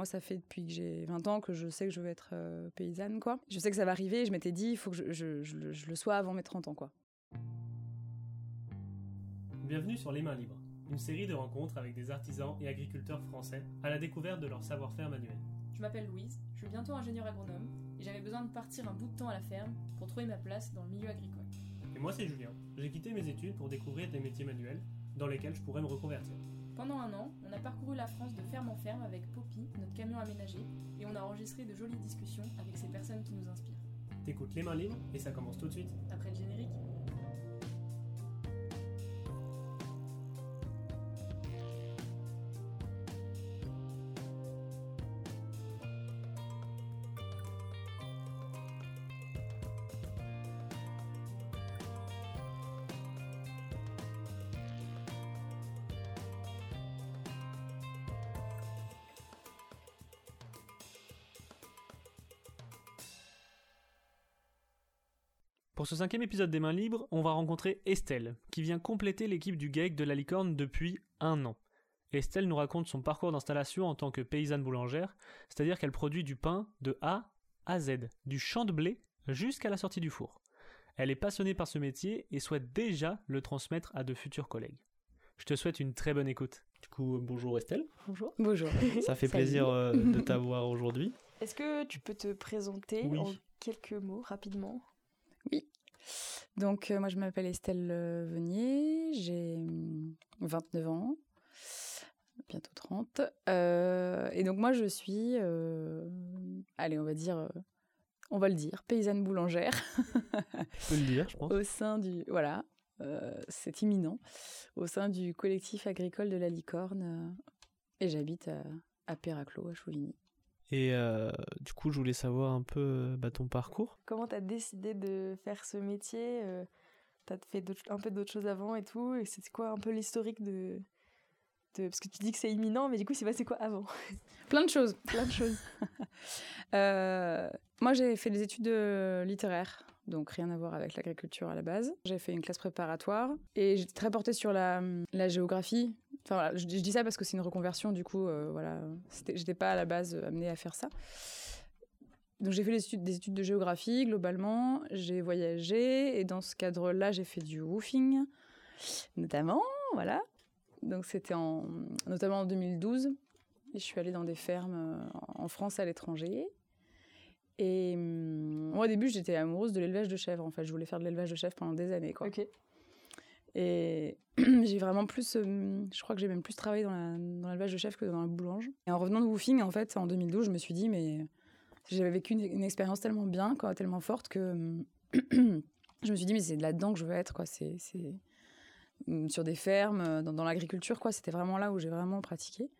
moi, ça fait depuis que j'ai 20 ans que je sais que je veux être euh, paysanne, quoi. Je sais que ça va arriver. Je m'étais dit, il faut que je, je- je le- je le sois avant mes 30 ans, quoi. Bienvenue sur Les Mains Libres, une série de rencontres avec des artisans et agriculteurs français à la découverte de leur savoir-faire manuel. Je m'appelle Louise, je suis bientôt ingénieure agronome et j'avais besoin de partir un bout de temps à la ferme pour trouver ma place dans le milieu agricole. Et moi c'est Julien, j'ai quitté mes études pour découvrir des métiers manuels dans lesquels je pourrais me reconvertir. Pendant un an, on a parcouru la France de ferme en ferme avec Poppy, notre camion aménagé, et on a enregistré de jolies discussions avec ces personnes qui nous inspirent. T'écoutes Les Mains Libres et ça commence tout de suite. Après le générique, Pour ce cinquième épisode des Mains Libres, on va rencontrer Estelle, qui vient compléter l'équipe du GAEC de la Licorne depuis un an. Estelle nous raconte son parcours d'installation en tant que paysanne boulangère, c'est-à-dire qu'elle produit du pain de A à Z, du champ de blé jusqu'à la sortie du four. Elle est passionnée par ce métier et souhaite déjà le transmettre à de futurs collègues. Je te souhaite une très bonne écoute. Du coup, bonjour Estelle. Bonjour. Bonjour. Ça fait plaisir euh, de t'avoir aujourd'hui. Est-ce que tu peux te présenter Oui. en quelques mots rapidement? Donc, euh, moi, je m'appelle Estelle euh, Venier, j'ai hum, 29 ans, bientôt 30. Euh, et donc, moi, je suis, allez, on va dire, on va le dire, paysanne boulangère Tu peux le dire, je pense. au sein du, voilà, euh, c'est imminent, au sein du collectif agricole de la Licorne. euh, et j'habite à, à Péraclos, à Chauvigny. Et euh, du coup, je voulais savoir un peu euh, bah, ton parcours. Comment t'as décidé de faire ce métier euh, T'as fait d'autres- un peu d'autres choses avant et tout. Et c'est quoi un peu l'historique de, de... Parce que tu dis que c'est imminent, mais du coup, c'est passé quoi avant? Plein de choses. Plein de choses. Euh, moi, j'ai fait des études littéraires, donc rien à voir avec l'agriculture à la base. J'ai fait une classe préparatoire et j'étais très portée sur la, la géographie. Enfin, je, dis ça parce que c'est une reconversion, du coup, euh, voilà, j'étais pas à la base euh, amenée à faire ça. Donc j'ai fait des études, des études de géographie globalement, j'ai voyagé et dans ce cadre-là j'ai fait du woofing notamment, voilà. Donc c'était en, notamment en 2012 et je suis allée dans des fermes euh, en France à l'étranger. Et hum, au début, j'étais amoureuse de l'élevage de chèvres. En fait, je voulais faire de l'élevage de chèvres pendant des années. Quoi. Et j'ai vraiment plus. euh, je crois que j'ai même plus travaillé dans la- dans l'élevage de chèvres que dans la boulange. Et en revenant de Woofing, en fait, en 2012, je me suis dit, mais j'avais vécu une, expérience tellement bien, quoi, tellement forte que je me suis dit, mais c'est là-dedans que je veux être. Quoi. C'est, hum, sur des fermes, euh, dans, l'agriculture, quoi. C'était vraiment là où j'ai vraiment pratiqué.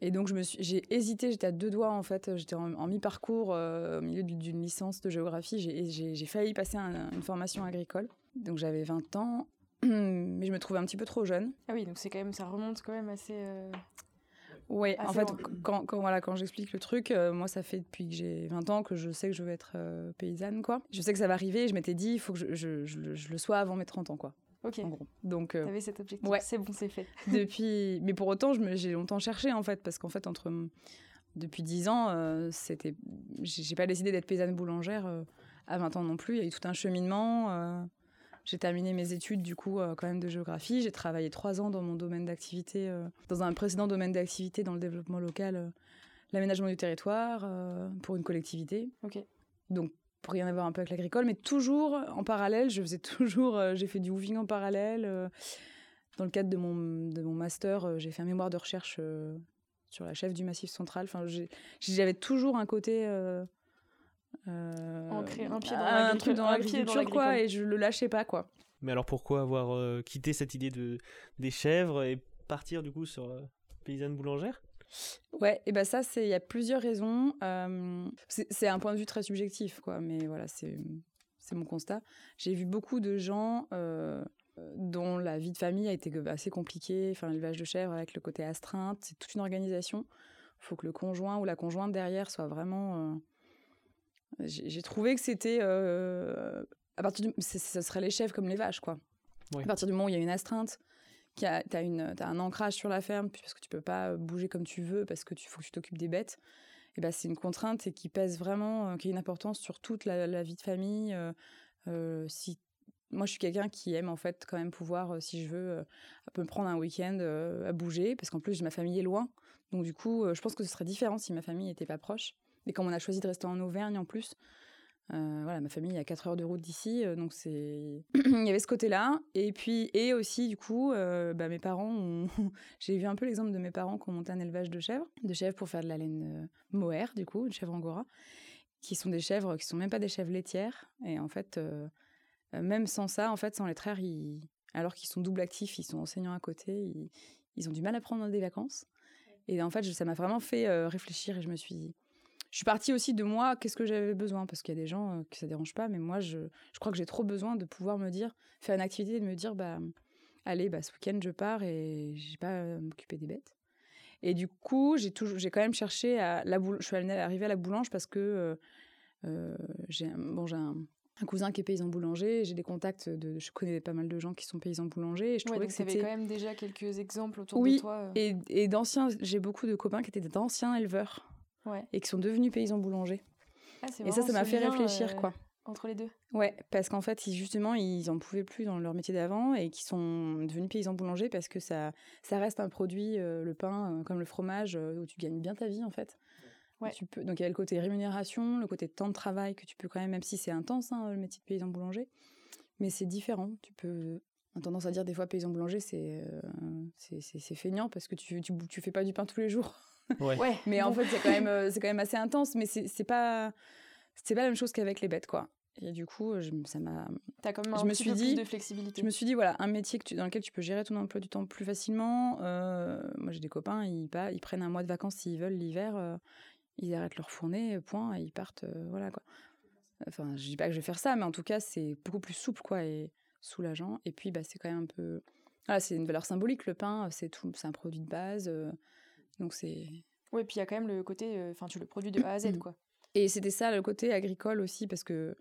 Et donc, j'ai hésité, j'étais à deux doigts en fait. J'étais en, mi-parcours euh, au milieu d'une- licence de géographie. J'ai, failli passer un- une formation agricole. Donc, j'avais 20 ans, mais je me trouvais un petit peu trop jeune. Ah oui, donc c'est quand même, ça remonte quand même assez. euh, Ah, en fait, quand, quand, voilà, quand j'explique le truc, euh, moi, ça fait depuis que j'ai 20 ans que je sais que je veux être euh, paysanne, quoi. Je sais que ça va arriver. Je m'étais dit, il faut que je, je- je le- je le sois avant mes 30 ans, quoi, Ok. en gros. Donc, euh, T'avais cet objectif. ouais. C'est bon, c'est fait. depuis mais pour autant j'ai longtemps cherché en fait parce qu'en fait entre depuis 10 ans c'était j'ai pas décidé d'être paysanne boulangère à 20 ans non plus il y a eu tout un cheminement j'ai terminé mes études du coup euh, quand même de géographie j'ai travaillé trois ans dans mon domaine d'activité euh, dans un précédent domaine d'activité dans le développement local euh, l'aménagement du territoire pour une collectivité Ok. donc pour rien avoir un peu avec l'agricole, mais toujours en parallèle, je faisais toujours, j'ai fait du woofing en parallèle. dans le cadre de mon, de mon master, j'ai fait un mémoire de recherche sur la chef du Massif central. Enfin, j'avais toujours un côté. Euh, Ancré, un pied dans un truc dans un pied dans quoi, et je le lâchais pas, quoi. Mais alors pourquoi avoir euh, quitté cette idée de, des chèvres et partir du coup sur euh, paysanne boulangère? Ouais, et ben ça, c'est il y a plusieurs raisons. Euh, c'est un point de vue très subjectif, quoi, mais voilà, c'est c'est mon constat. J'ai vu beaucoup de gens dont la vie de famille a été assez compliquée. Enfin, l'élevage de chèvres avec le côté astreinte, c'est toute une organisation. Il faut que le conjoint ou la conjointe derrière soit vraiment. Euh, J'ai trouvé que c'était euh, à partir du, ce serait les chèvres comme les vaches, quoi. À partir du moment où il y a une astreinte qui a, t'as une, t'as un ancrage sur la ferme parce que tu peux pas bouger comme tu veux parce que tu faut que tu t'occupes des bêtes. Et ben c'est une contrainte et qui pèse vraiment, euh, qui a une importance sur toute la, la vie de famille. euh, euh, si moi je suis quelqu'un qui aime en fait quand même pouvoir, euh, si je veux, euh, me prendre un week-end euh, à bouger parce qu'en plus ma famille est loin. Donc du coup, euh, je pense que ce serait différent si ma famille n'était pas proche. Et comme on a choisi de rester en Auvergne en plus, euh, voilà, ma famille est à 4 heures de route d'ici, euh, donc c'est. Il y avait ce côté-là. Et puis, et aussi, du coup, euh, bah, mes parents ont. J'ai vu un peu l'exemple de mes parents qui ont monté un élevage de chèvres, de chèvres pour faire de la laine mohair, du coup, une chèvre angora, qui sont des chèvres qui sont même pas des chèvres laitières. Et en fait, même sans ça, en fait, sans les traire, ils... alors qu'ils sont double actifs, ils sont enseignants à côté, ils, ils ont du mal à prendre des vacances. Et en fait, ça m'a vraiment fait réfléchir et je me suis dit, je suis partie aussi de moi, qu'est-ce que j'avais besoin? Parce qu'il y a des gens euh, que ça dérange pas, mais moi, je, je crois que j'ai trop besoin de pouvoir me dire, faire une activité et de me dire, bah, allez, bah, ce week-end, je pars et j'ai pas à m'occuper des bêtes. Et du coup, j'ai toujours, j'ai quand même cherché à la boul- je suis arrivée à la boulange parce que euh, euh, j'ai, un- bon, j'ai un, un cousin qui est paysan boulanger, j'ai des contacts de, je connais pas mal de gens qui sont paysans boulangers et je Ouais, trouvais que c'était quand même déjà quelques exemples autour Oui, de toi. euh. et, et d'anciens, j'ai beaucoup de copains qui étaient d'anciens éleveurs Ouais. et qui sont devenus paysans boulangers. Ah, Et ça, ça m'a fait réfléchir, euh, quoi. Entre les deux. Ouais, parce qu'en fait, ils, justement, ils en pouvaient plus dans leur métier d'avant et qui sont devenus paysans boulangers parce que ça, ça reste un produit, euh, le pain, euh, comme le fromage, où tu gagnes bien ta vie, en fait. Ouais. Tu peux, donc, il y a le côté rémunération, le côté temps de travail que tu peux quand même, même si c'est intense, hein, le métier de paysan boulanger, mais c'est différent. Tu peux. On a tendance à dire des fois paysan boulanger, c'est euh, c'est feignant parce que tu, tu, tu fais pas du pain tous les jours. Ouais. Ouais. Mais en fait, c'est quand même, euh, c'est quand même assez intense, mais c'est c'est pas, c'est pas la même chose qu'avec les bêtes, quoi. Et du coup, je, ça m'a, T'as quand même un je me petit suis peu dit- plus de flexibilité. je me suis dit voilà, un métier que tu- dans lequel tu peux gérer ton emploi du temps plus facilement. euh, moi, j'ai des copains, ils, pas, ils prennent un mois de vacances s'ils veulent l'hiver, euh, ils arrêtent leur fournée, point, et ils partent, euh, voilà quoi. Enfin, je dis pas que je vais faire ça, mais en tout cas, c'est beaucoup plus souple, quoi, et soulageant. Et puis, bah, c'est quand même un peu, voilà, c'est une valeur symbolique. Le pain, c'est tout, c'est un produit de base, euh, donc c'est Ouais, puis il y a quand même le côté. euh, Enfin, tu le produis de A à Z, quoi. Et c'était ça le côté agricole aussi, parce que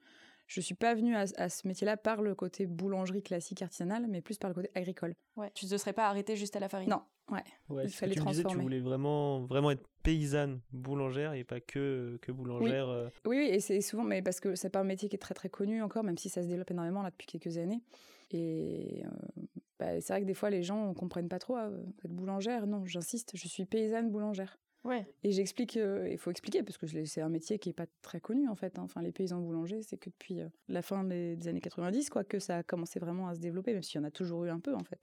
je suis pas venue à, à ce métier-là par le côté boulangerie classique artisanale, mais plus par le côté agricole. Ouais. Tu te serais pas arrêté juste à la farine. Non, ouais. Ouais, Il que fallait tu disais, tu transformer. voulais vraiment, vraiment être paysanne boulangère et pas que, que boulangère. euh, Oui, oui, et c'est souvent, mais parce que c'est pas un métier qui est très très connu encore, même si ça se développe énormément là depuis quelques années. Et euh, bah, c'est vrai que des fois les gens comprennent pas trop. Ah, vous êtes boulangère Non, j'insiste, je suis paysanne boulangère. Ouais. Et j'explique, euh, il faut expliquer parce que c'est un métier qui est pas très connu en fait. hein. Enfin, les paysans boulangers, c'est que depuis euh, la fin des, des années 90, quoi, que ça a commencé vraiment à se développer, même s'il y en a toujours eu un peu en fait.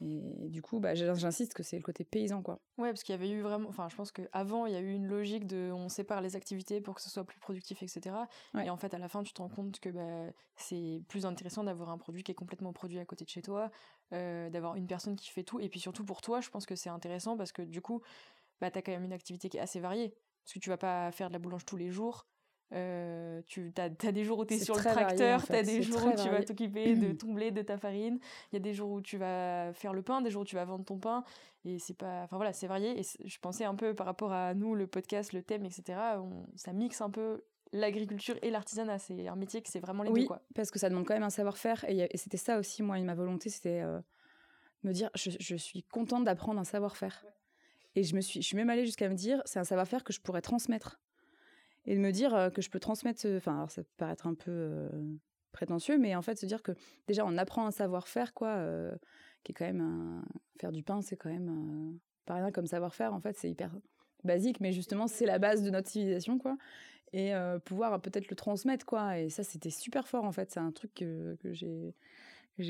Et du coup, bah, j'in- j'insiste que c'est le côté paysan, quoi. Ouais, parce qu'il y avait eu vraiment. Enfin, je pense qu'avant, il y a eu une logique de. On sépare les activités pour que ce soit plus productif, etc. Ouais. Et en fait, à la fin, tu te rends compte que bah, c'est plus intéressant d'avoir un produit qui est complètement produit à côté de chez toi, euh, d'avoir une personne qui fait tout. Et puis surtout pour toi, je pense que c'est intéressant parce que du coup, bah, tu as quand même une activité qui est assez variée. Parce que tu vas pas faire de la boulange tous les jours. Euh, tu as, des jours où tu es sur le tracteur, en tu as des jours où tu vas t'occuper de ton blé, de ta farine. Il y a des jours où tu vas faire le pain, des jours où tu vas vendre ton pain. Et c'est pas. Enfin voilà, c'est varié. Et je pensais un peu par rapport à nous, le podcast, le thème, etc. on- ça mixe un peu l'agriculture et l'artisanat. C'est un métier que c'est vraiment les oui, deux, quoi. parce que ça demande quand même un savoir-faire. Et, et c'était ça aussi, moi, ma volonté, c'était euh, me dire, je, je suis contente d'apprendre un savoir-faire. Et je me suis, je suis même allée jusqu'à me dire, c'est un savoir-faire que je pourrais transmettre. Et de me dire que je peux transmettre, ce- enfin, alors ça peut paraître un peu prétentieux, mais en fait, se dire que déjà, on apprend un savoir-faire, quoi, qui est quand même. Faire du pain, c'est quand même pas rien comme savoir-faire. En fait, c'est hyper basique, mais justement, c'est la base de notre civilisation, quoi. Et pouvoir peut-être le transmettre, quoi. Et ça, c'était super fort, en fait. C'est un truc que, que j'ai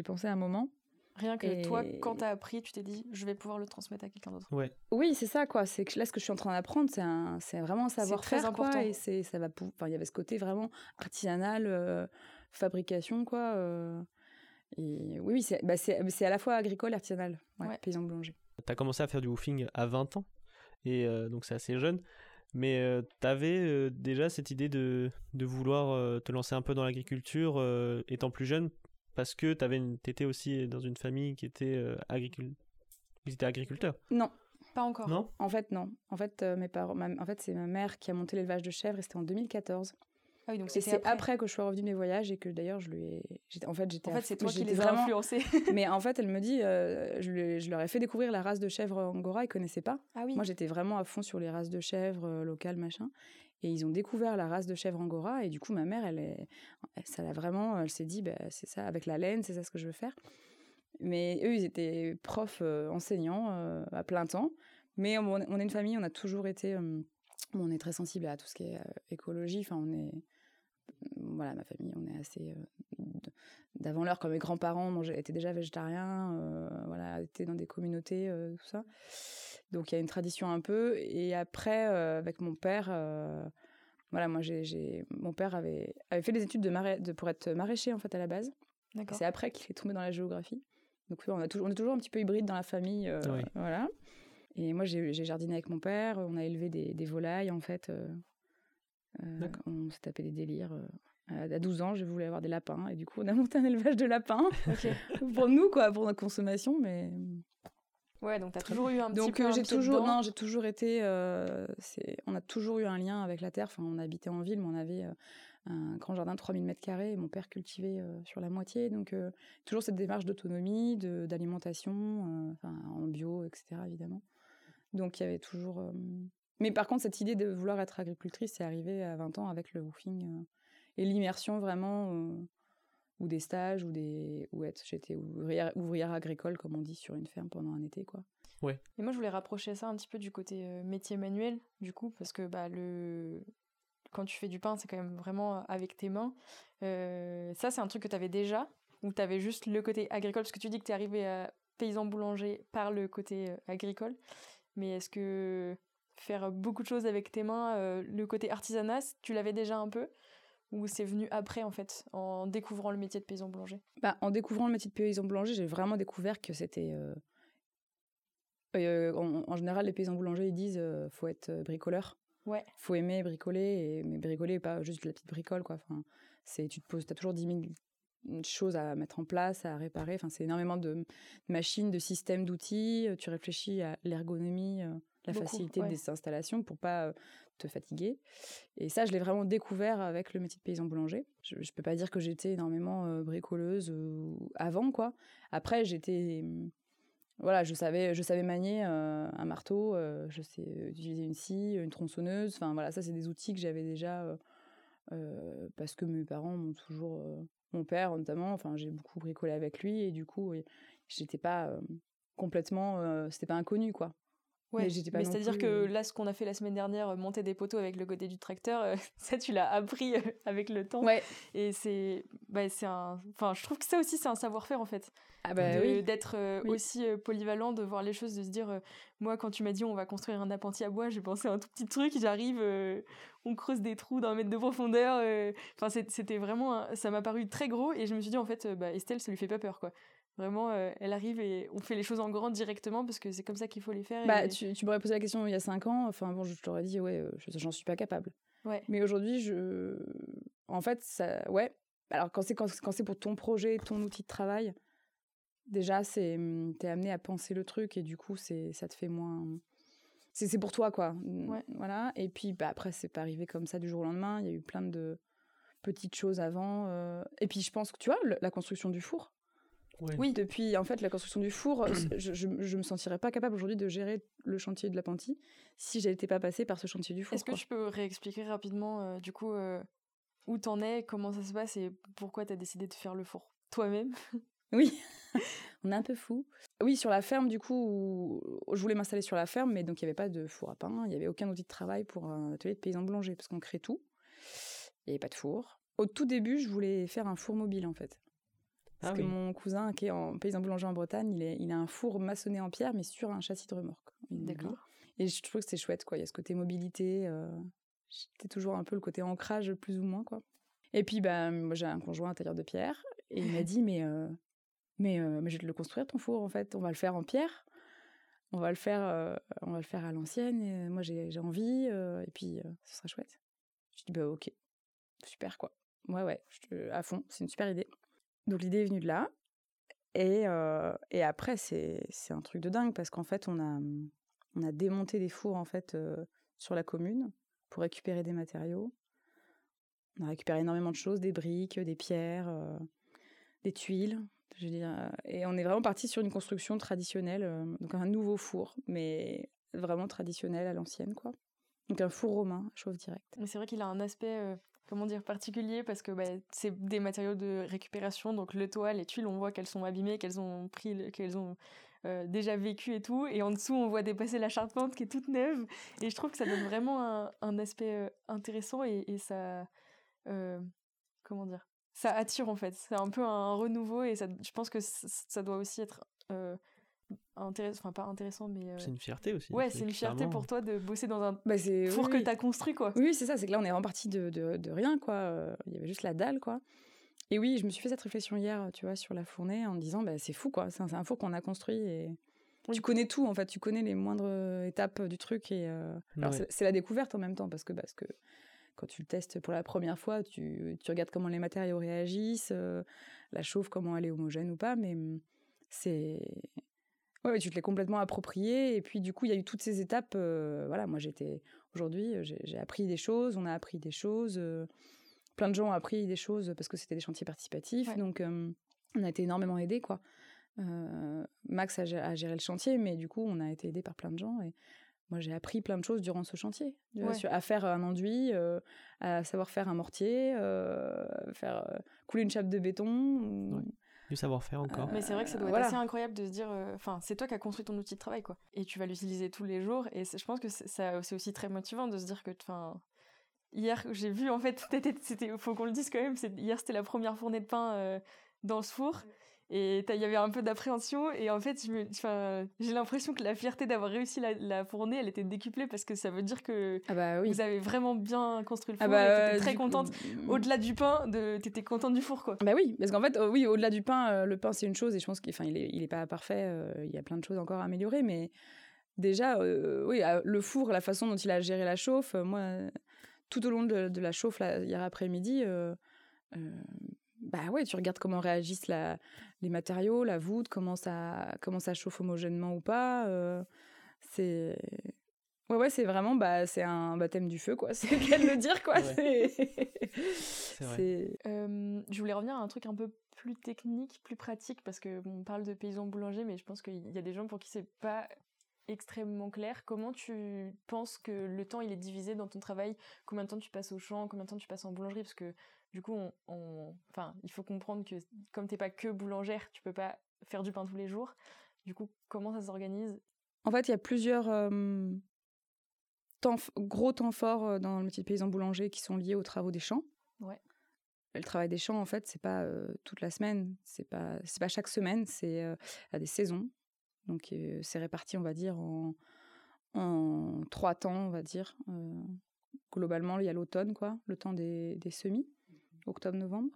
pensé à un moment. Rien que Et- toi, quand t'as appris, tu t'es dit, je vais pouvoir le transmettre à quelqu'un d'autre. Ouais. Oui, c'est ça, quoi. C'est que là, ce que je suis en train d'apprendre, c'est un, c'est vraiment un savoir-faire, très quoi. important. Et c'est, ça va, pou- enfin, il y avait ce côté vraiment artisanal, euh, fabrication, quoi. euh. et oui, oui, c'est, bah, c'est, c'est à la fois agricole et artisanal. Ouais, Ouais. paysan boulanger. Tu as commencé à faire du woofing à 20 ans, et euh, donc c'est assez jeune. Mais tu avais déjà cette idée de, de vouloir euh, te lancer un peu dans l'agriculture euh, étant plus jeune, parce que tu étais aussi dans une famille qui était, euh, agricul... qui était agriculteur, Non, Pas encore. non? En fait, non. En fait, euh, mes parents, ma- en fait, c'est ma mère qui a monté l'élevage de chèvres et c'était en 2014. Ah oui, donc Et c'était c'est après. après. que je suis revenue de mes voyages et que d'ailleurs je lui ai. j'étais- En fait, j'étais. En fait, c'est toi qui les as vraiment- influencés. Mais en fait, elle me dit, euh, je, lui ai- je leur ai fait découvrir la race de chèvre angora, ils connaissaient pas. Ah oui. Moi, j'étais vraiment à fond sur les races de chèvres euh, locales, machin. Et ils ont découvert la race de chèvre angora. Et du coup, ma mère, elle ça l'a vraiment, elle s'est dit, bah, c'est ça, avec la laine, c'est ça ce que je veux faire. Mais eux, ils étaient profs, euh, enseignants euh, à plein temps. Mais on, est une famille, on a toujours été, euh, on est très sensible à tout ce qui est euh, écologie. Enfin, on est, voilà, ma famille, on est assez d'avant l'heure. Comme mes grands-parents étaient déjà végétariens, voilà, étaient dans des communautés, tout ça. Donc il y a une tradition un peu. Et après, euh, avec mon père, euh, voilà, moi j'ai, j'ai- mon père avait, avait fait des études de, pour être maraîcher en fait à la base. C'est après qu'il est tombé dans la géographie. Donc on, a toujours, on est toujours un petit peu hybride dans la famille. euh, Oui. Voilà. Et moi j'ai, j'ai jardiné avec mon père. On a élevé des, des volailles en fait. euh, euh, on s'est tapé des délires. euh. À à 12 ans, je voulais avoir des lapins. Et du coup, on a monté un élevage de lapins. Pour nous, quoi, pour notre consommation. Mais Ouais, donc t'as toujours eu un petit donc peu euh, un j'ai toujours dedans. non j'ai toujours été euh, c'est on a toujours eu un lien avec la terre. Enfin on habitait en ville mais on avait euh, un grand jardin de 3000 mètres carrés mon père cultivait euh, sur la moitié. Donc euh, toujours cette démarche d'autonomie de d'alimentation euh, enfin en bio etc évidemment. Donc il y avait toujours euh, mais par contre cette idée de vouloir être agricultrice c'est arrivé à 20 ans avec le woofing euh, et l'immersion vraiment euh, ou des stages ou des ou être j'étais ouvrière, ouvrière agricole comme on dit sur une ferme pendant un été quoi Et moi, je voulais rapprocher ça un petit peu du côté euh, métier manuel, du coup, parce que bah, le... quand tu fais du pain, c'est quand même vraiment avec tes mains. Euh, ça, c'est un truc que tu avais déjà, ou tu avais juste le côté agricole, parce que tu dis que tu es arrivé à paysan boulanger par le côté euh, agricole. Mais est-ce que faire beaucoup de choses avec tes mains, euh, le côté artisanat, tu l'avais déjà un peu? Ou c'est venu après en fait, en découvrant le métier de paysan boulanger? Bah, en découvrant le métier de paysan boulanger, j'ai vraiment découvert que c'était. euh, euh, en, en général, les paysans boulangers, ils disent euh, faut être euh, bricoleur. Ouais. Faut aimer bricoler, et, mais bricoler, pas juste la petite bricole, quoi. Enfin, c'est, tu te poses, t'as toujours 10 000 choses à mettre en place, à réparer. Enfin, c'est énormément de machines, de systèmes, d'outils. Euh, Tu réfléchis à l'ergonomie, euh, la Beaucoup, facilité ouais. des installations pour pas euh, te fatiguer. Et ça, je l'ai vraiment découvert avec le métier de paysan boulanger. Je, je peux pas dire que j'étais énormément euh, bricoleuse euh, avant, quoi. Après, j'étais, hum, voilà, je savais, je savais manier euh, un marteau, je sais utiliser une scie, une tronçonneuse. Enfin, voilà, ça, c'est des outils que j'avais déjà parce que mes parents m'ont toujours, mon père notamment. Enfin, j'ai beaucoup bricolé avec lui et du coup, j'étais pas euh, complètement, euh, c'était pas inconnu, quoi. Ouais, Mais j'étais pas non c'est-à-dire que euh, là, ce qu'on a fait la semaine dernière, euh, monter des poteaux avec le côté du tracteur, euh, ça, tu l'as appris euh, avec le temps. Ouais. Et c'est, bah, c'est un, enfin, je trouve que ça aussi, c'est un savoir-faire en fait, Ah bah De- oui. d'être euh, Oui. aussi polyvalent, de voir les choses, de se dire, moi, quand tu m'as dit on va construire un appentis à bois, j'ai pensé à un tout petit truc, j'arrive, on creuse des trous d'un mètre de profondeur. Enfin, c'était vraiment, un- ça m'a paru très gros, et je me suis dit en fait, bah, Estelle, ça lui fait pas peur quoi. Vraiment, euh, elle arrive et on fait les choses en grand directement parce que c'est comme ça qu'il faut les faire. Bah, et- tu, tu m'aurais posé la question il y a 5 ans, enfin bon, je t'aurais dit, ouais, euh, je- j'en suis pas capable. Ouais. Mais aujourd'hui, je. En fait, ça. Ouais. Alors, quand c'est quand, quand c'est pour ton projet, ton outil de travail, déjà, c'est. hum, T'es amené à penser le truc et du coup, c'est ça te fait moins. C'est c'est pour toi, quoi. Ouais. Voilà. Et puis, bah, après, c'est pas arrivé comme ça du jour au lendemain. Il y a eu plein de petites choses avant. euh, Et puis, je pense que, tu vois, le- la construction du four. Ouais. Oui, depuis en fait la construction du four, euh, je, je, je me sentirais pas capable aujourd'hui de gérer le chantier de l'appentis si j'étais pas passée par ce chantier du four. Est-ce que tu peux réexpliquer rapidement, euh, du coup, euh, où t'en es, comment ça se passe et pourquoi t'as décidé de faire le four toi-même? Oui, on est un peu fou. Oui, sur la ferme, du coup, où- je voulais m'installer sur la ferme, mais donc il n'y avait pas de four à pain, il n'y avait aucun outil de travail pour un atelier de paysan boulanger, parce qu'on crée tout. Il n'y avait pas de four. Au tout début, je voulais faire un four mobile, en fait. Parce Ah que oui. mon cousin, qui est en paysan boulanger en Bretagne, il, est, il a un four maçonné en pierre, mais sur un châssis de remorque. D'accord. Et je trouve que c'est chouette, quoi. Il y a ce côté mobilité. Euh, J'étais toujours un peu le côté ancrage, plus ou moins, quoi. Et puis, bah, moi, j'ai un conjoint tailleur de pierre. Et il m'a dit, mais, euh, mais, euh, mais je vais te le construire, ton four, en fait. On va le faire en pierre. On va le faire, euh, on va le faire à l'ancienne. Et moi, j'ai envie. et puis, ce sera chouette. Je dis, bah, ok. Super, quoi. Ouais, ouais, je à fond. C'est une super idée. Donc, l'idée est venue de là. Et, et après, c'est un truc de dingue parce qu'en fait, on a, on a démonté des fours en fait sur la commune pour récupérer des matériaux. On a récupéré énormément de choses, des briques, des pierres, des tuiles. Et on est vraiment parti sur une construction traditionnelle, donc un nouveau four, mais vraiment traditionnel à l'ancienne, quoi. Donc un four romain, chauffe direct. Mais c'est vrai qu'il a un aspect, comment dire, particulier parce que bah, c'est des matériaux de récupération. Donc le toit, les tuiles, on voit qu'elles sont abîmées, qu'elles ont pris, le- qu'elles ont euh, déjà vécu et tout. Et en dessous, on voit dépasser la charpente qui est toute neuve. Et je trouve que ça donne vraiment un, un aspect euh, intéressant et, et ça, euh, comment dire, ça attire en fait. C'est un peu un renouveau et ça, je pense que ça doit aussi être intéressant, enfin pas intéressant, mais euh, C'est une fierté aussi. ouais, c'est une fierté pour toi de bosser dans un Bah, c'est four oui, que oui. tu as construit quoi. Oui, c'est ça, c'est que là, on est vraiment parti de, de, de rien, quoi. Il y avait juste la dalle, quoi. Et oui, je me suis fait cette réflexion hier, tu vois, sur la fournée, en me disant, bah, c'est fou, quoi. C'est un, c'est un four qu'on a construit et Oui. tu connais tout, en fait. Tu connais les moindres étapes du truc. Et, euh, alors, Ouais. c'est- c'est la découverte en même temps, parce que, parce que quand tu le testes pour la première fois, tu, tu regardes comment les matériaux réagissent, euh, la chauffe, comment elle est homogène ou pas, mais hum, c'est. Ouais, ouais, tu te l'es complètement approprié. Et puis, du coup, il y a eu toutes ces étapes. euh, voilà, moi, j'étais. Aujourd'hui, euh, j'ai appris des choses, on a appris des choses. euh, plein de gens ont appris des choses parce que c'était des chantiers participatifs. Ouais. Donc, euh, on a été énormément aidés, quoi. Max a, gé- a géré le chantier, mais du coup, on a été aidés par plein de gens. Et moi, j'ai appris plein de choses durant ce chantier. Vois, à faire un enduit, à savoir faire un mortier, faire couler une chape de béton. Du savoir-faire encore. Mais c'est vrai que ça doit être voilà. assez incroyable de se dire, euh, enfin, c'est toi qui as construit ton outil de travail, quoi. Et tu vas l'utiliser tous les jours. Et je pense que c'est ça- c'est aussi très motivant de se dire que, enfin, hier, j'ai vu, en fait, c'était, faut qu'on le dise quand même, hier, c'était la première fournée de pain euh, dans ce four. Et il y avait un peu d'appréhension. Et en fait, j'ai l'impression que la fierté d'avoir réussi la, la fournée, elle était décuplée parce que ça veut dire que Ah bah oui. vous avez vraiment bien construit le four Ah bah, et t'étais euh, très coup, contente. mm, Au-delà du pain, de, t'étais contente du four, quoi. Bah oui, parce qu'en fait, euh, oui, au-delà du pain, euh, le pain c'est une chose et je pense qu'il il est, il est pas parfait. euh, il y a plein de choses encore à améliorer, mais déjà, euh, oui, le four, la façon dont il a géré la chauffe, moi, tout au long de, de la chauffe hier après-midi, bah ouais, tu regardes comment réagissent la, les matériaux, la voûte, comment ça, comment ça chauffe homogènement ou pas. euh, c'est Ouais, ouais, c'est vraiment bah, c'est un baptême du feu, quoi. C'est le cas de le dire, quoi. Ouais. C'est- Euh, je voulais revenir à un truc un peu plus technique, plus pratique, parce que bon, on parle de paysans boulangers, mais je pense qu'il y a des gens pour qui c'est pas extrêmement clair. Comment tu penses que le temps il est divisé dans ton travail? Combien de temps tu passes au champ? Combien de temps tu passes en boulangerie? Parce que du coup, on, on- enfin, il faut comprendre que comme t'es pas que boulangère, tu peux pas faire du pain tous les jours. Du coup, comment ça s'organise? En fait, il y a plusieurs euh, temps, gros temps forts dans le métier de paysan boulanger qui sont liés aux travaux des champs. Ouais. Le travail des champs, en fait, c'est pas euh, toute la semaine, c'est pas c'est pas chaque semaine, c'est euh, à des saisons. Donc c'est réparti, on va dire, en, en trois temps, on va dire. Globalement, il y a l'automne, quoi, le temps des, des semis, octobre-novembre.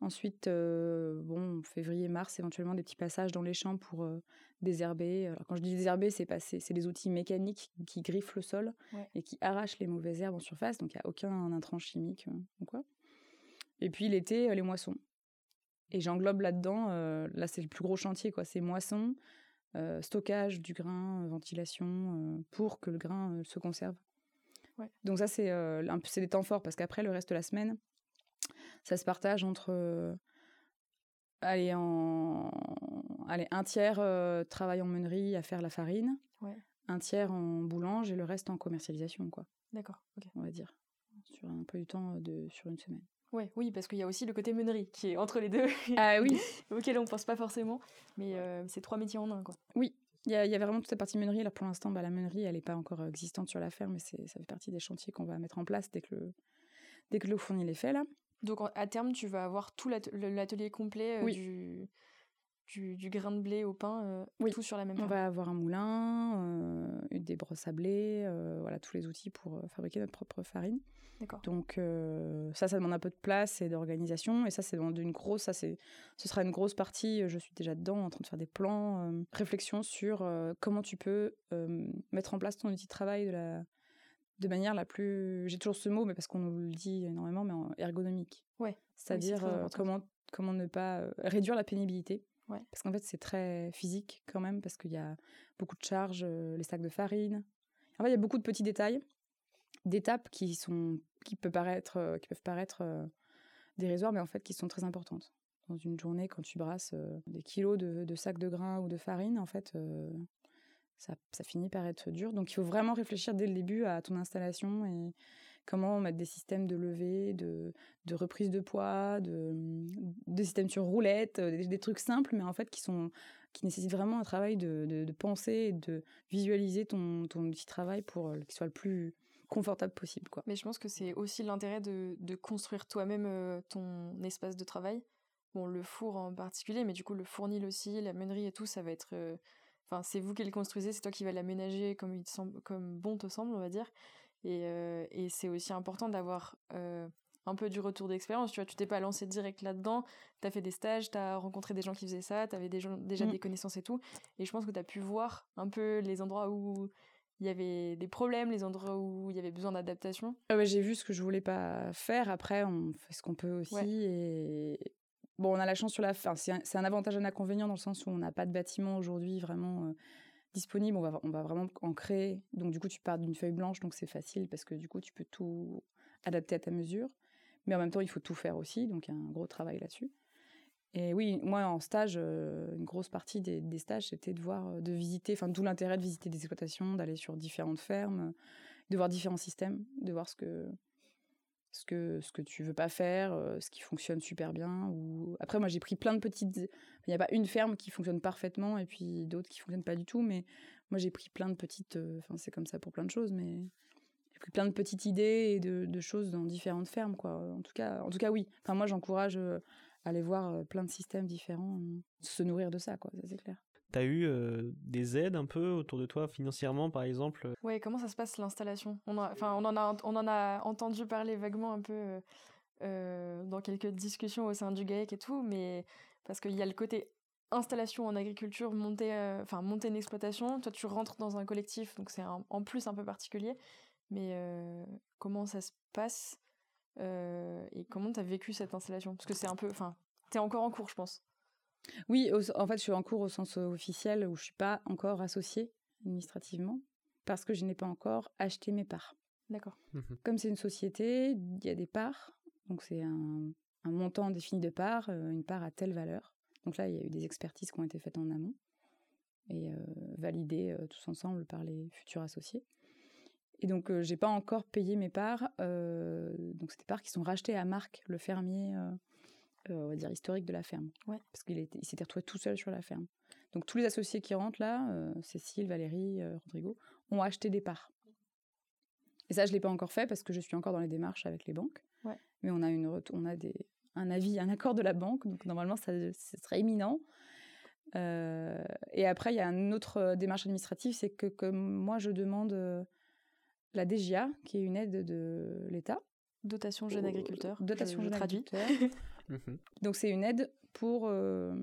Ensuite, euh, bon, février-mars, éventuellement des petits passages dans les champs pour euh, désherber. Alors, quand je dis désherber, c'est c'est des outils mécaniques qui griffent le sol Ouais. et qui arrachent les mauvaises herbes en surface. Donc, il n'y a aucun intrant chimique euh, ou quoi. Et puis, l'été, les moissons. Et j'englobe là-dedans, là, c'est le plus gros chantier, quoi. C'est moisson, euh, stockage du grain, ventilation, pour que le grain se conserve. Ouais. Donc, ça, c'est un peu- c'est des temps forts parce qu'après, le reste de la semaine, ça se partage entre euh, allez, en, allez, un tiers euh, travail en meunerie à faire la farine, Ouais. un tiers en boulange et le reste en commercialisation, quoi, D'accord. Ok. on va dire, sur un peu du temps euh, de, sur une semaine. Ouais, oui, parce qu'il y a aussi le côté meunerie qui est entre les deux, Ah oui, auquel on pense pas forcément, mais euh, c'est trois métiers en un, quoi. il y, a- y avait vraiment toute cette partie meunerie. Là, pour l'instant, bah, la meunerie, elle n'est pas encore existante sur la ferme, mais ça fait partie des chantiers qu'on va mettre en place dès que le, dès que le fournil est fait, là. Donc à terme, tu vas avoir tout l'atelier complet euh, Oui. du, du, du grain de blé au pain, euh, Oui. tout sur la même On va avoir un moulin, euh, des brosses à blé, voilà, tous les outils pour fabriquer notre propre farine. D'accord. Donc ça, ça demande un peu de place et d'organisation. Et ça, c'est une grosse, ça c'est, ce sera une grosse partie. Je suis déjà dedans, en train de faire des plans, réflexion sur comment tu peux mettre en place ton outil de travail de la, de manière la plus, j'ai toujours ce mot, mais parce qu'on nous le dit énormément, mais en ergonomique. Ouais. C'est-à-dire euh, comment comment ne pas euh, réduire la pénibilité. Ouais. Parce qu'en fait, c'est très physique quand même, parce qu'il y a beaucoup de charges, euh, les sacs de farine. En fait, il y a beaucoup de petits détails, d'étapes qui sont qui, peut paraître, qui peuvent paraître dérisoires, mais en fait qui sont très importantes. Dans une journée, quand tu brasses des kilos de, de, sacs de grains ou de farine, en fait, ça, finit par être dur. Donc il faut vraiment réfléchir dès le début à ton installation et comment mettre des systèmes de levée, de, reprise de poids, de, des systèmes sur roulette, des, des, trucs simples, mais en fait qui sont qui nécessitent vraiment un travail de, de, penser et de visualiser ton, petit travail pour qu'il soit le plus confortable possible. Quoi. Mais je pense que c'est aussi l'intérêt de, construire toi-même euh, ton espace de travail. Bon, le four en particulier, mais du coup, le fournil aussi, la meunerie et tout, ça va être. Euh, enfin, c'est vous qui le construisez, c'est toi qui vas l'aménager comme, il semble, comme bon te semble, on va dire. Et, euh, et c'est aussi important d'avoir un peu du retour d'expérience. Tu vois, tu t'es pas lancé direct là-dedans, tu as fait des stages, tu as rencontré des gens qui faisaient ça, tu avais déjà mmh. des connaissances et tout. Et je pense que tu as pu voir un peu les endroits où il y avait des problèmes, les endroits où il y avait besoin d'adaptation ah ouais, J'ai vu ce que je voulais pas faire. Après, on fait ce qu'on peut aussi. Et on a la chance sur la fin. C'est un, avantage et un inconvénient dans le sens où on n'a pas de bâtiment aujourd'hui vraiment euh, disponible. On va, on va vraiment en créer. Donc, du coup, tu pars d'une feuille blanche, donc c'est facile parce que du coup, tu peux tout adapter à ta mesure. Mais en même temps, il faut tout faire aussi. Donc, il y a un gros travail là-dessus. Et oui, moi en stage, euh, une grosse partie des, des stages, c'était de voir, euh, de visiter, enfin d'où l'intérêt de visiter des exploitations, d'aller sur différentes fermes, de voir différents systèmes, de voir ce que ce que ce que tu veux pas faire, ce qui fonctionne super bien. Ou après moi j'ai pris plein de petites, il n'y a pas une ferme qui fonctionne parfaitement et puis d'autres qui fonctionnent pas du tout, mais moi j'ai pris plein de petites, enfin c'est comme ça pour plein de choses, mais j'ai pris plein de petites idées et de, de, choses dans différentes fermes quoi. En tout cas, en tout cas oui. Enfin moi j'encourage aller voir plein de systèmes différents, se nourrir de ça, quoi, ça c'est clair. T'as eu des aides un peu autour de toi financièrement, par exemple Ouais, comment ça se passe l'installation? On, on, en a, on en a entendu parler vaguement un peu dans quelques discussions au sein du GAEC et tout, mais parce qu'il y a le côté installation en agriculture, monter, monter une exploitation. Toi, tu rentres dans un collectif, donc c'est en plus un peu particulier. Mais comment ça se passe euh, et comment tu as vécu cette installation? Parce que c'est un peu. Enfin, tu es encore en cours, je pense. Oui, en fait, je suis en cours au sens officiel où je suis pas encore associée administrativement parce que je n'ai pas encore acheté mes parts. D'accord. Mmh Comme c'est une société, il y a des parts, donc c'est un, un, montant défini de parts, euh, une part à telle valeur. Donc là, il y a eu des expertises qui ont été faites en amont et euh, validées euh, tous ensemble par les futurs associés. Et donc, j'ai pas encore payé mes parts. donc, c'est des parts qui sont rachetées à Marc, le fermier, on va dire historique de la ferme. Ouais. Parce qu'il il s'était retrouvé tout seul sur la ferme. Donc, tous les associés qui rentrent là, Cécile, Valérie, Rodrigo, ont acheté des parts. Et ça, je l'ai pas encore fait parce que je suis encore dans les démarches avec les banques. Ouais. Mais on a une, on a des, un avis, un accord de la banque, donc normalement, ça, ce serait imminent. et après, il y a une autre démarche administrative, c'est que comme moi, je demande la DGA, qui est une aide de l'État. Dotation jeune agriculteur. Dotation jeune agriculteur. Mhm. Donc c'est une aide pour euh,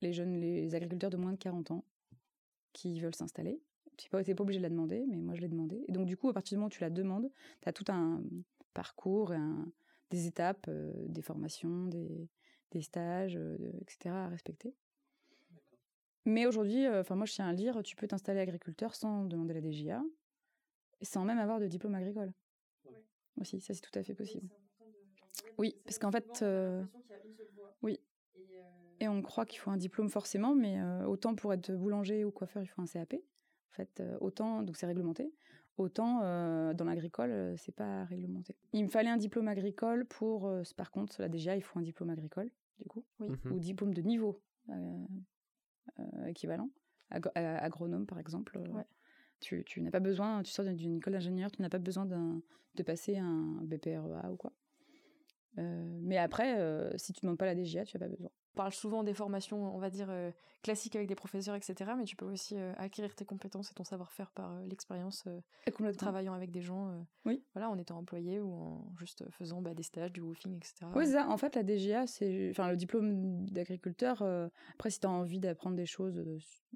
les jeunes, les agriculteurs de moins de 40 ans qui veulent s'installer. Tu n'es pas, obligé de la demander, mais moi je l'ai demandé. Et donc du coup, à partir du moment où tu la demandes, tu as tout un parcours, et des étapes, euh, des formations, des, stages, euh, etc. à respecter. Mais aujourd'hui, enfin moi je tiens à lire, tu peux t'installer agriculteur sans demander la DGA sans même avoir de diplôme agricole. Aussi, ça c'est tout à fait possible. Oui, parce qu'en fait, euh, oui. Euh, et on croit qu'il faut un diplôme forcément, mais euh, autant pour être boulanger ou coiffeur, il faut un CAP. En fait, autant, donc c'est réglementé. Autant dans l'agricole, c'est pas réglementé. Il me fallait un diplôme agricole pour, par contre, là déjà, il faut un diplôme agricole, du coup, oui. Mhm. ou diplôme de niveau équivalent, agronome par exemple. Ouais. Tu, tu n'as pas besoin, tu sors d'une école d'ingénieur, tu n'as pas besoin de passer un BPREA ou quoi. Euh, mais après, euh, si tu ne demandes pas la DGA, tu n'as pas besoin. On parle souvent des formations, on va dire, euh, classiques avec des professeurs, etc. Mais tu peux aussi acquérir tes compétences et ton savoir-faire par l'expérience en travaillant avec des gens. oui. Voilà, en étant employé ou en juste faisant bah, des stages, du woofing, etc. Oui, ça. En fait, la DGA, c'est. Enfin, le diplôme d'agriculteur, après, si tu as envie d'apprendre des choses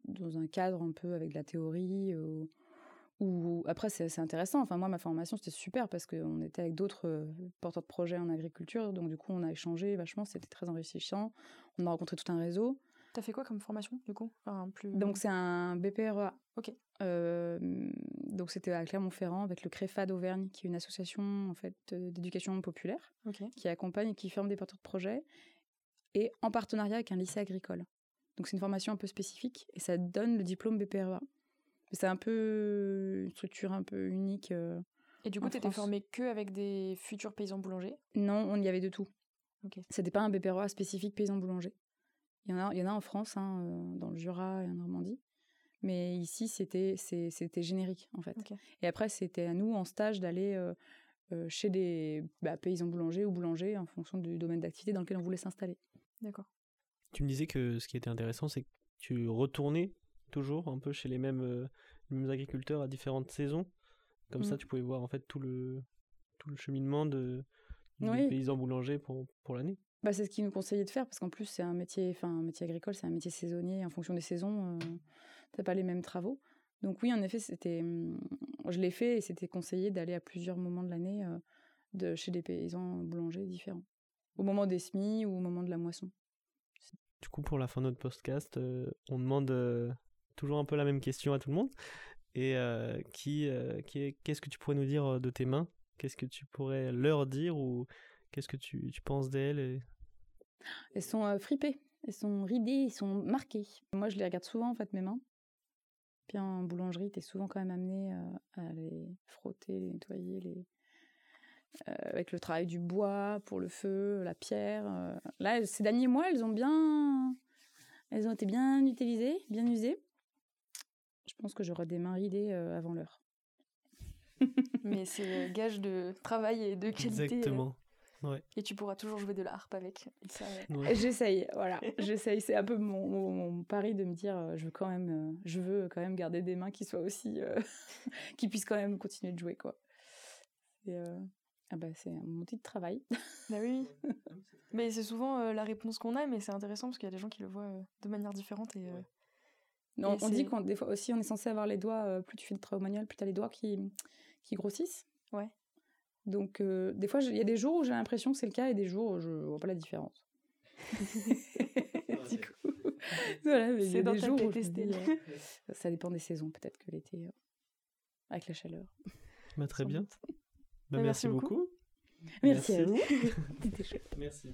dans un cadre un peu avec de la théorie, ou après c'est intéressant. Enfin moi ma formation c'était super parce qu'on était avec d'autres porteurs de projets en agriculture, donc du coup on a échangé vachement, c'était très enrichissant. On a rencontré tout un réseau. T'as fait quoi comme formation, du coup? Enfin, plus... Donc, c'est un BPREA. Ok. Euh, donc, c'était à Clermont-Ferrand avec le CREFA d'Auvergne, qui est une association en fait, euh, d'éducation populaire qui accompagne et qui forme des porteurs de projets et en partenariat avec un lycée agricole. Donc, c'est une formation un peu spécifique et ça donne le diplôme BPREA. C'est un peu une structure un peu unique. euh. Et du coup, t'étais formé que avec des futurs paysans boulangers? Non, on y avait de tout. Ok. C'était pas un BPREA spécifique paysan boulanger. Il y en a, il y en a en France, hein, dans le Jura et en Normandie. Mais ici, c'était c'était générique, en fait. Et après, c'était à nous, en stage, d'aller euh, euh, chez des bah, paysans boulangers ou boulangers, en fonction du domaine d'activité dans lequel on voulait s'installer. D'accord. Tu me disais que ce qui était intéressant, c'est que tu retournais toujours un peu chez les mêmes, euh, les mêmes agriculteurs à différentes saisons. Comme ça, Mm. tu pouvais voir en fait tout le, tout le cheminement de, du Oui. paysan boulanger pour, pour l'année. Bah, c'est ce qu'ils nous conseillaient de faire, parce qu'en plus, c'est un métier, enfin, un métier agricole, c'est un métier saisonnier. En fonction des saisons, euh, t'as pas les mêmes travaux. Donc oui, en effet, c'était, hum, je l'ai fait et c'était conseillé d'aller à plusieurs moments de l'année euh, de chez des paysans boulangers différents. Au moment des semis ou au moment de la moisson. Du coup, pour la fin de notre podcast, euh, on demande toujours un peu la même question à tout le monde. Et euh, qui, euh, qu'est-ce que tu pourrais nous dire euh, de tes mains? Qu'est-ce que tu pourrais leur dire ou qu'est-ce que tu, penses d'elles Elles sont fripées, elles sont ridées, elles sont marquées. Moi, je les regarde souvent, en fait, mes mains. Puis en boulangerie, t'es souvent quand même amené à les frotter, les nettoyer, les... avec le travail du bois pour le feu, la pierre. Là, ces derniers mois, elles ont bien... Elles ont été bien utilisées, bien usées. Je pense que j'aurai des mains ridées euh, avant l'heure. Mais c'est euh, gage de travail et de qualité. euh, Exactement. et tu pourras toujours jouer de la harpe avec. Et ça, euh, Ouais. J'essaye, voilà, j'essaye. C'est un peu mon, mon- mon pari de me dire, euh, je veux quand même, euh, je veux quand même garder des mains qui soient aussi, euh, qui puissent quand même continuer de jouer, quoi. Et, euh, ah bah, c'est mon outil de travail. Bah oui. oui. mais c'est souvent euh, la réponse qu'on a, mais c'est intéressant parce qu'il y a des gens qui le voient euh, de manière différente. Et, euh, On dit qu'on des fois aussi, on est censé avoir les doigts. euh, plus tu fais de travail manuel, plus t'as les doigts qui qui grossissent. Ouais. Donc euh, des fois, il y a des jours où j'ai l'impression que c'est le cas et des jours où je vois pas la différence. du coup, voilà, mais C'est dans des ta jours où dis, euh, ça dépend des saisons, peut-être que l'été, euh, avec la chaleur. Bah, très bien. Bah, Bah, merci, merci beaucoup. beaucoup. Merci, à Merci. vous. Chouette. Merci.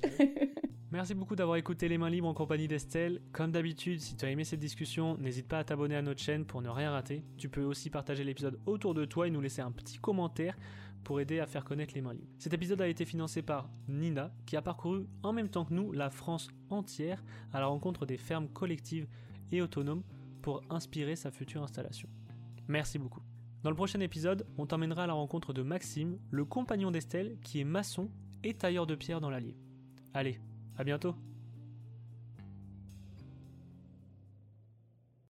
Merci beaucoup d'avoir écouté Les Mains Libres en compagnie d'Estelle. Comme d'habitude, si tu as aimé cette discussion, n'hésite pas à t'abonner à notre chaîne pour ne rien rater. Tu peux aussi partager l'épisode autour de toi et nous laisser un petit commentaire pour aider à faire connaître Les Mains Libres. Cet épisode a été financé par Nina, qui a parcouru en même temps que nous la France entière à la rencontre des fermes collectives et autonomes pour inspirer sa future installation. Merci beaucoup. Dans le prochain épisode, on t'emmènera à la rencontre de Maxime, le compagnon d'Estelle, qui est maçon et tailleur de pierre dans l'Allier. Allez, à bientôt